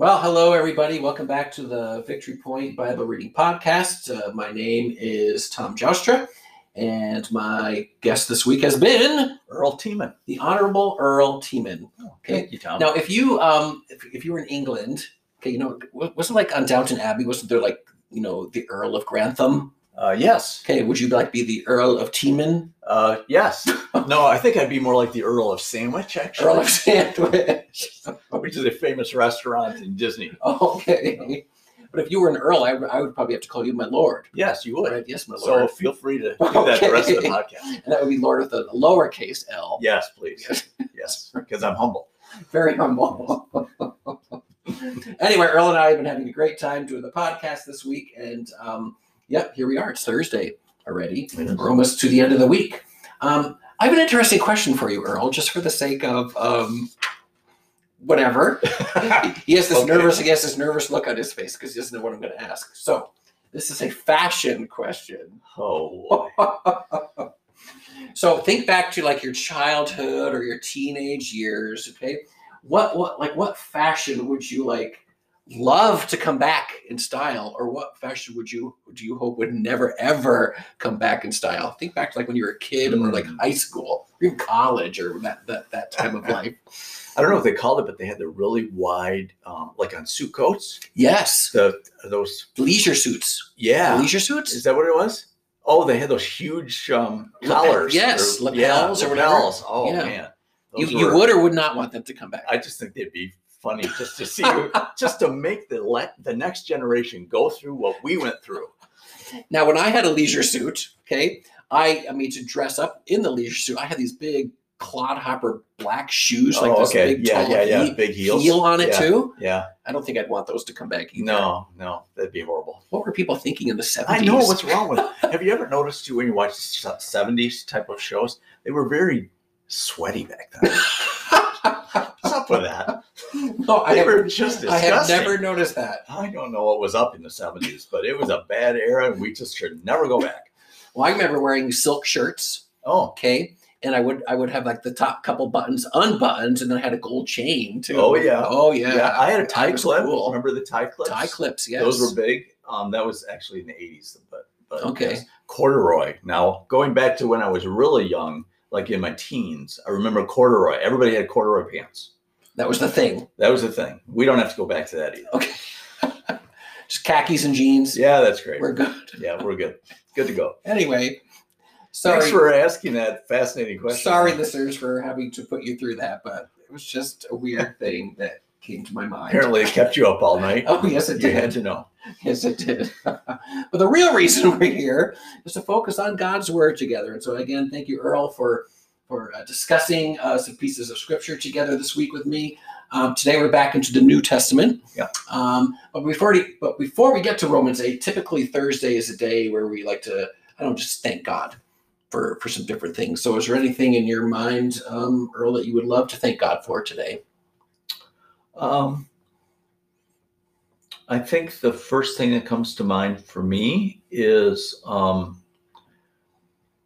Well, hello, everybody. Welcome back to the Victory Point Bible Reading Podcast. Uh, my name is Tom Joustra, and my guest this week has been Earl Tiemann. the Honorable Earl Tiemann. Okay. Thank you, Tom. Now, if you um, if, if you were in England, okay, you know, wasn't like on Downton Abbey, wasn't there like you know the Earl of Grantham? Uh, yes. Okay, would you like be the Earl of Tiemann? Uh, yes. no, I think I'd be more like the Earl of Sandwich, actually, Earl of Sandwich? which is a famous restaurant in Disney. okay, but if you were an Earl, I, would- I would probably have to call you my Lord. Yes, you would. Right? Yes, my lord. So feel free to do that the rest of the podcast. and that would be Lord with a lowercase L. Yes, please. Yes, because I'm humble. Very humble. anyway, Earl and I have been having a great time doing the podcast this week, and um, yep, here we are. It's Thursday already. We're almost to the end of the week. Um, I have an interesting question for you, Earl, just for the sake of um, whatever. He has this Okay. nervous. He has this nervous look on his face because he doesn't know what I'm going to ask. So, this is a fashion question. oh, so think back to like your childhood or your teenage years. Okay, what what like what fashion would you like love to come back in style, or what fashion would you do you hope would never ever come back in style? Think back to like when you were a kid or like Hmm. high school or even college or that that that time of life. I don't know if they called it, but they had the really wide, um, like on suit coats. Yes, The those, leisure suits. yeah. leisure suits. Is that what it was? Oh, they had those huge um, collars. yes, or- lapels yeah, or whatever. lapels. Oh Yeah. man, You, Those you were- would or would not want them to come back. I just think they'd be funny just to see, just to make the let the next generation go through what we went through. Now, when I had a leisure suit, okay, I I mean to dress up in the leisure suit, I had these big clodhopper black shoes, like oh, this okay, big yeah, tall yeah, yeah, heel, big heels. heel on it yeah. too. Yeah, I don't think I'd want those to come back either. no, no, that'd be horrible. What were people thinking in the seventies? I know what's wrong with. Have you ever noticed too when you watch seventies type of shows? They were very sweaty back then. What's up with that? no, I They were just I have never noticed that. I don't know what was up in the seventies, but it was a bad era, and we just should never go back. Well, I remember wearing silk shirts, Oh, okay, and I would I would have like the top couple buttons unbuttoned, and then I had a gold chain too. Oh, yeah. oh yeah, yeah, I had a tie clip. cool. Remember the tie clips? Tie clips, yes. Those were big. Um, that was actually in the eighties, but, but Okay. yes. corduroy. Now going back to when I was really young, like in my teens, I remember corduroy. Everybody had corduroy pants. That was the thing. That was the thing. We don't have to go back to that either. Okay. Just khakis and jeans. Yeah, that's great. We're good. yeah, we're good. Good to go. Anyway, sorry. Thanks for asking that fascinating question. sorry, listeners, for having to put you through that, but it was just a weird thing that came to my mind. Apparently, it kept you up all night. Oh, yes, it you had did. to know. Yes, it did. but the real reason we're here is to focus on God's word together. And so, again, thank you, Earl, for for uh, discussing uh, some pieces of scripture together this week with me. Um, today, we're back into the New Testament. Yeah. Um, but before but before we get to Romans eight, typically Thursday is a day where we like to I don't know, just thank God for for some different things. So, is there anything in your mind, um, Earl, that you would love to thank God for today? Um, I think the first thing that comes to mind for me is um,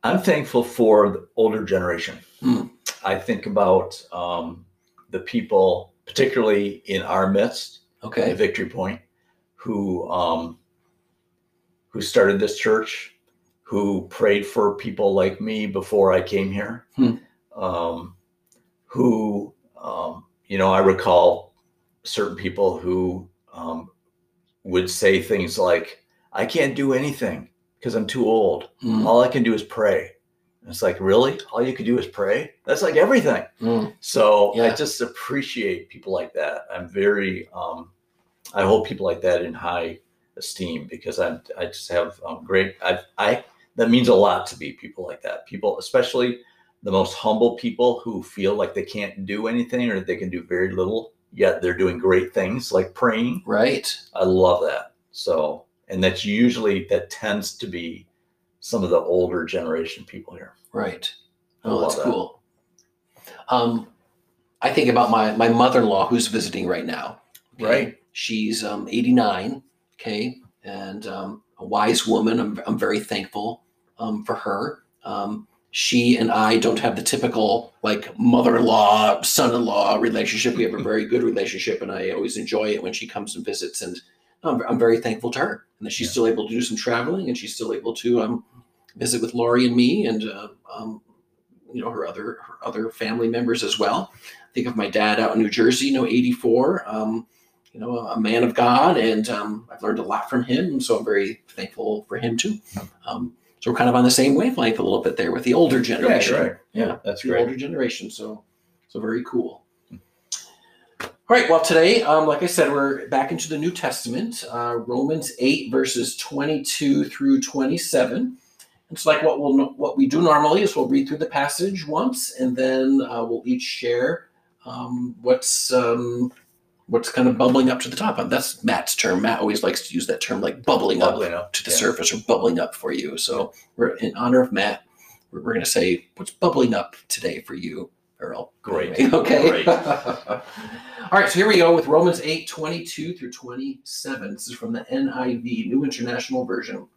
I'm thankful for the older generation. Hmm. I think about um, the people, particularly in our midst, at Okay. Victory Point, who um, who started this church, who prayed for people like me before I came here, Hmm. um, who um, you know I recall certain people who um, would say things like, "I can't do anything because I'm too old. Mm, All I can do is pray." And it's like, really? All you can do is pray? That's like everything. mm, So Yeah. I just appreciate people like that. I'm very, um, I hold people like that in high esteem because I, I just have um, great, I, I, that means a lot to me, people like that. People, especially the most humble people who feel like they can't do anything or they can do very little, yet they're doing great things like praying. right. I love that. So, and that's usually, that tends to be some of the older generation people here. Right. Oh, that's that. cool. Um, I think about my my mother in law who's visiting right now. okay? Right. She's um, 89. Okay, and um, a wise woman. I'm I'm very thankful um, for her. Um, she and I don't have the typical like mother-in-law, son-in-law relationship. We have a very good relationship, and I always enjoy it when she comes and visits. And I'm, I'm very thankful to her, and that she's Yeah. still able to do some traveling, and she's still able to um, visit with Lori and me, and uh, um, you know her other her other family members as well. Think of my dad out in New Jersey, you know, 84. Um, you know, a man of God, and um, I've learned a lot from him. So I'm very thankful for him too. Um, so we're kind of on the same wavelength a little bit there with the older generation. Yeah, right. Yeah, That's the great. older generation. So, so very cool. All right. Well, today, um, like I said, we're back into the New Testament, uh, Romans eight verses twenty-two through twenty-seven. It's like what we'll what we do normally is we'll read through the passage once, and then uh, we'll each share um, what's um, what's kind of bubbling up to the top. That's Matt's term. Matt always likes to use that term, like bubbling up up, to the yeah. surface or bubbling up for you. So we're in honor of Matt. We're, we're going to say what's bubbling up today for you, Earl. Great. Okay. Great. All right. So here we go with Romans 8, 22 through 27. This is from the NIV, New International Version.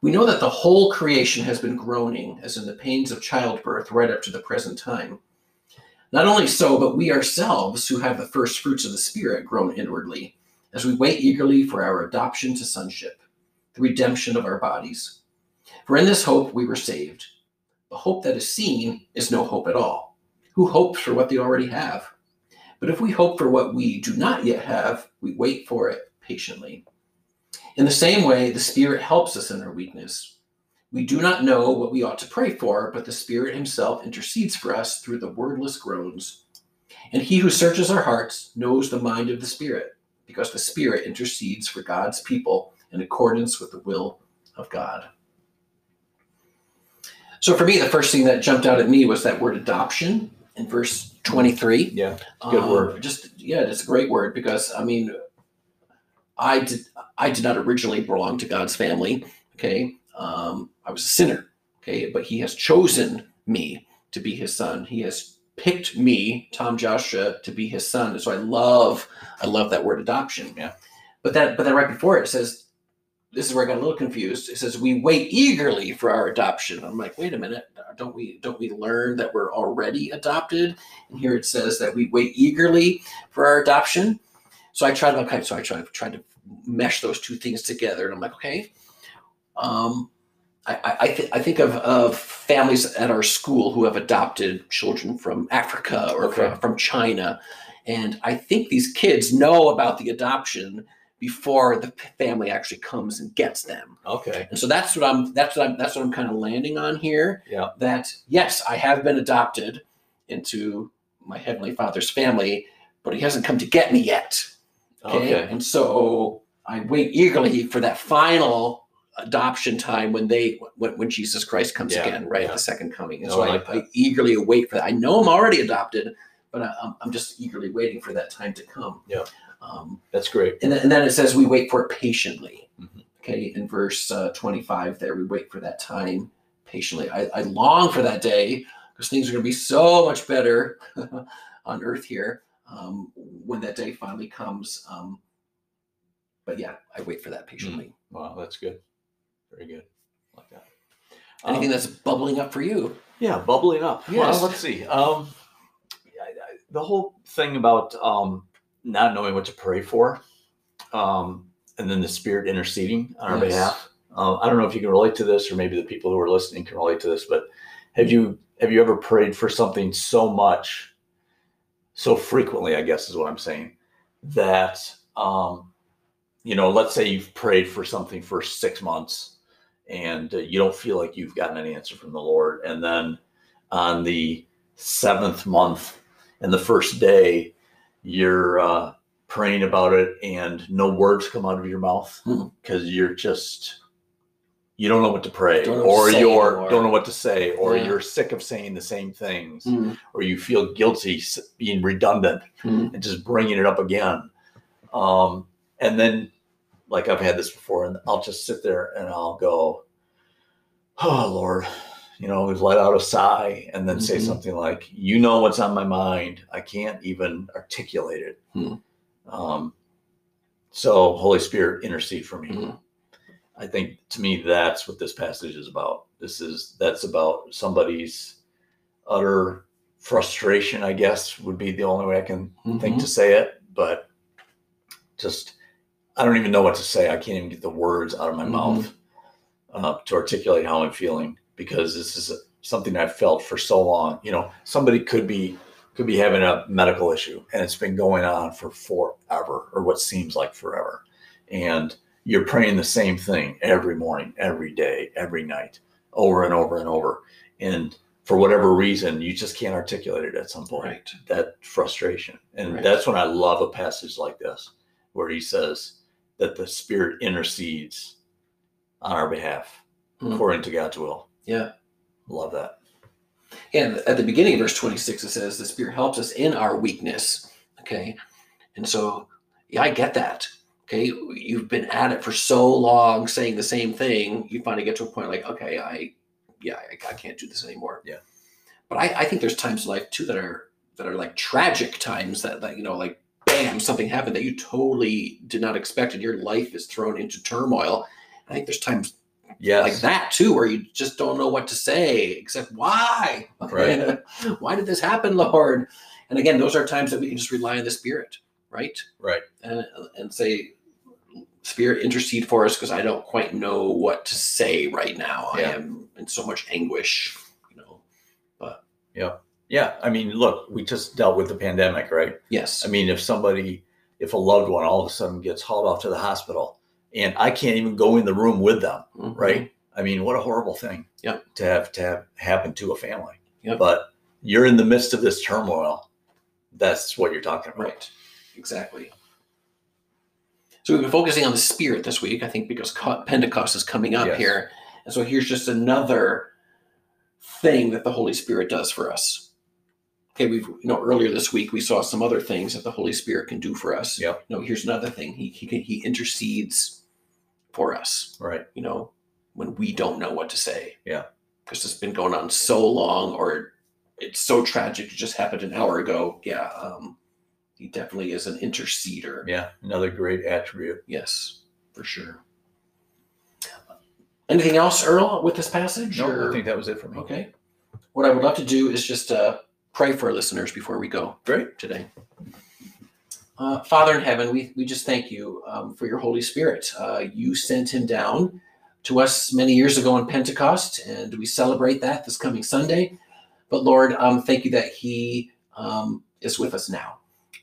We know that the whole creation has been groaning as in the pains of childbirth right up to the present time. Not only so, but we ourselves, who have the first fruits of the Spirit, groan inwardly as we wait eagerly for our adoption to sonship, the redemption of our bodies. For in this hope we were saved. Hope that is seen is no hope at all. Who hopes for what they already have? But if we hope for what we do not yet have, we wait for it patiently. In the same way, the Spirit helps us in our weakness. We do not know what we ought to pray for, but the Spirit Himself intercedes for us through the wordless groans. And He who searches our hearts knows the mind of the Spirit, because the Spirit intercedes for God's people in accordance with the will of God. So for me, the first thing that jumped out at me was that word adoption in verse 23. Yeah. Good Um, word. Just yeah, it's a great word because I mean, I did I did not originally belong to God's family. Okay, um, I was a sinner. Okay, but He has chosen me to be His son. He has picked me, Tom Joustra, to be His son. And so I love I love that word adoption. Yeah. But that but then right before it says. This is where I got a little confused. It says we wait eagerly for our adoption. I'm like, wait a minute, don't we don't we learn that we're already adopted? And here it says that we wait eagerly for our adoption. So I tried, okay, so I tried, tried to mesh those two things together. And I'm like, okay. Um, I, I, I, th- I think of, of families at our school who have adopted children from Africa or Okay. from, from China. And I think these kids know about the adoption before the family actually comes and gets them. Okay. And so that's what I'm that's what I'm that's what I'm kind of landing on here. Yeah. That yes, I have been adopted into my heavenly father's family, but he hasn't come to get me yet. Okay. Okay. And so I wait eagerly for that final adoption time when they when, when Jesus Christ comes Yeah, again, right yeah. the second coming. And No, so I I, I eagerly await for that. I know I'm already adopted, but I, I'm, I'm just eagerly waiting for that time to come. Yeah. Um, That's great. and then, and then it says we wait for it patiently. Mhm. Okay, in verse uh, 25 there, we wait for that time patiently. I, I long for that day because things are going to be so much better on earth here um, when that day finally comes. Um, but yeah, I wait for that patiently. Wow, that's good. Very good. Like that. Anything Um, that's bubbling up for you? Yeah, bubbling up. Yes. Well, let's see. Um, I- I- the whole thing about um, not knowing what to pray for, um, and then the Spirit interceding on our Yes. behalf. Uh, I don't know if you can relate to this, or maybe the people who are listening can relate to this. But have you have you ever prayed for something so much, so frequently? I guess is what I'm saying. That um, you know, let's say you've prayed for something for six months and uh, you don't feel like you've gotten an answer from the Lord. And then on the seventh month and the first day, you're uh, praying about it and no words come out of your mouth Hmm. because you're just, you don't know what to pray Don't know to or you're don't know what to say or Yeah. you're sick of saying the same things Mm, or you feel guilty being redundant mm, and just bringing it up again. Um, and then, like I've had this before, and I'll just sit there and I'll go, "Oh Lord," you know, let out a sigh, and then say Mhm. something like, "You know what's on my mind. I can't even articulate it." Hmm. Um, so, Holy Spirit, intercede for me. Mhm. I think to me that's what this passage is about. This is that's about somebody's utter frustration, I guess, would be the only way I can think Mhm. to say it. But just, I don't even know what to say. I can't even get the words out of my Mhm. mouth uh, to articulate how I'm feeling because this is something I've felt for so long. You know, somebody could be could be having a medical issue and it's been going on for forever or what seems like forever. And you're praying the same thing every morning, every day, every night, over and over and over. And for whatever reason, you just can't articulate it at some point Right. that frustration. And Right. that's when I love a passage like this, where he says that the Spirit intercedes on our behalf Mm. according to God's will. Yeah. Love that. And at the beginning of verse 26, it says, The Spirit helps us in our weakness. Okay. And so, yeah, I get that. Okay. You've been at it for so long saying the same thing. You finally get to a point like, okay, I, yeah, I, I can't do this anymore. Yeah. But I, I think there's times in life too that are, that are like tragic times that, that, you know, like, bam, something happened that you totally did not expect and your life is thrown into turmoil. I think there's times Yes. like that too, where you just don't know what to say except why. Right. why did this happen, Lord? And again, those are times that we can just rely on the Spirit, right? Right. And and say, Spirit, intercede for us because I don't quite know what to say right now. I am in so much anguish, you know. But yeah, yeah. I mean, look, we just dealt with the pandemic, right? Yes. I mean, if somebody, if a loved one all of a sudden gets hauled off to the hospital and I can't even go in the room with them, Mhm. right? I mean, what a horrible thing Yep. to have to have happen to a family. Yep. But you're in the midst of this turmoil. That's what you're talking about. Right. Exactly. So we've been focusing on the spirit this week, I think, because Pentecost is coming up Yes. here. And so here's just another thing that the Holy Spirit does for us. Okay, we've you know earlier this week we saw some other things that the Holy Spirit can do for us. Yep. You know, here's another thing. He he can, he intercedes for us. Right. You know, when we don't know what to say. Yeah. Because it's been going on so long, or it's so tragic. It just happened an hour ago. Yeah. Um, he definitely is an interceder. Yeah. Another great attribute. Yes, for sure. Anything else, Earl, with this passage? No, or- I think that was it for me. Okay. What I would love to do is just uh, pray for our listeners before we go Great. today. Uh, Father in heaven, we, we just thank you um, for your Holy Spirit. Uh, you sent him down to us many years ago on Pentecost, and we celebrate that this coming Sunday. But Lord, um, thank you that he um, is with us now.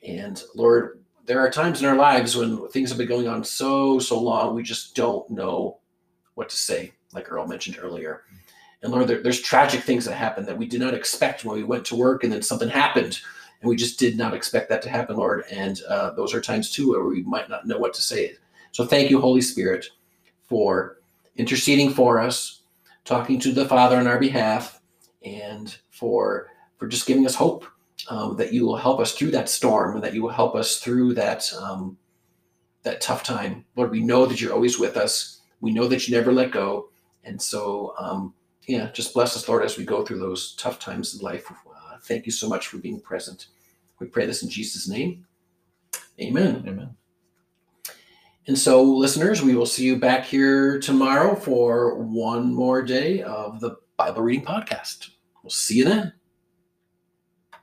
And Lord, there are times in our lives when things have been going on so, so long, we just don't know what to say, like Earl mentioned earlier. And Lord, there, there's tragic things that happen that we did not expect when we went to work, and then something happened, and we just did not expect that to happen, Lord. And uh, those are times too where we might not know what to say. So thank you, Holy Spirit, for interceding for us, talking to the Father on our behalf, and for for just giving us hope um, that you will help us through that storm, and that you will help us through that um, that tough time. Lord, we know that you're always with us. We know that you never let go, and so. Um, yeah, just bless us, Lord, as we go through those tough times in life. Thank you so much for being present. We pray this in Jesus' name. Amen. Amen. And so, listeners, we will see you back here tomorrow for one more day of the Bible Reading Podcast. We'll see you then.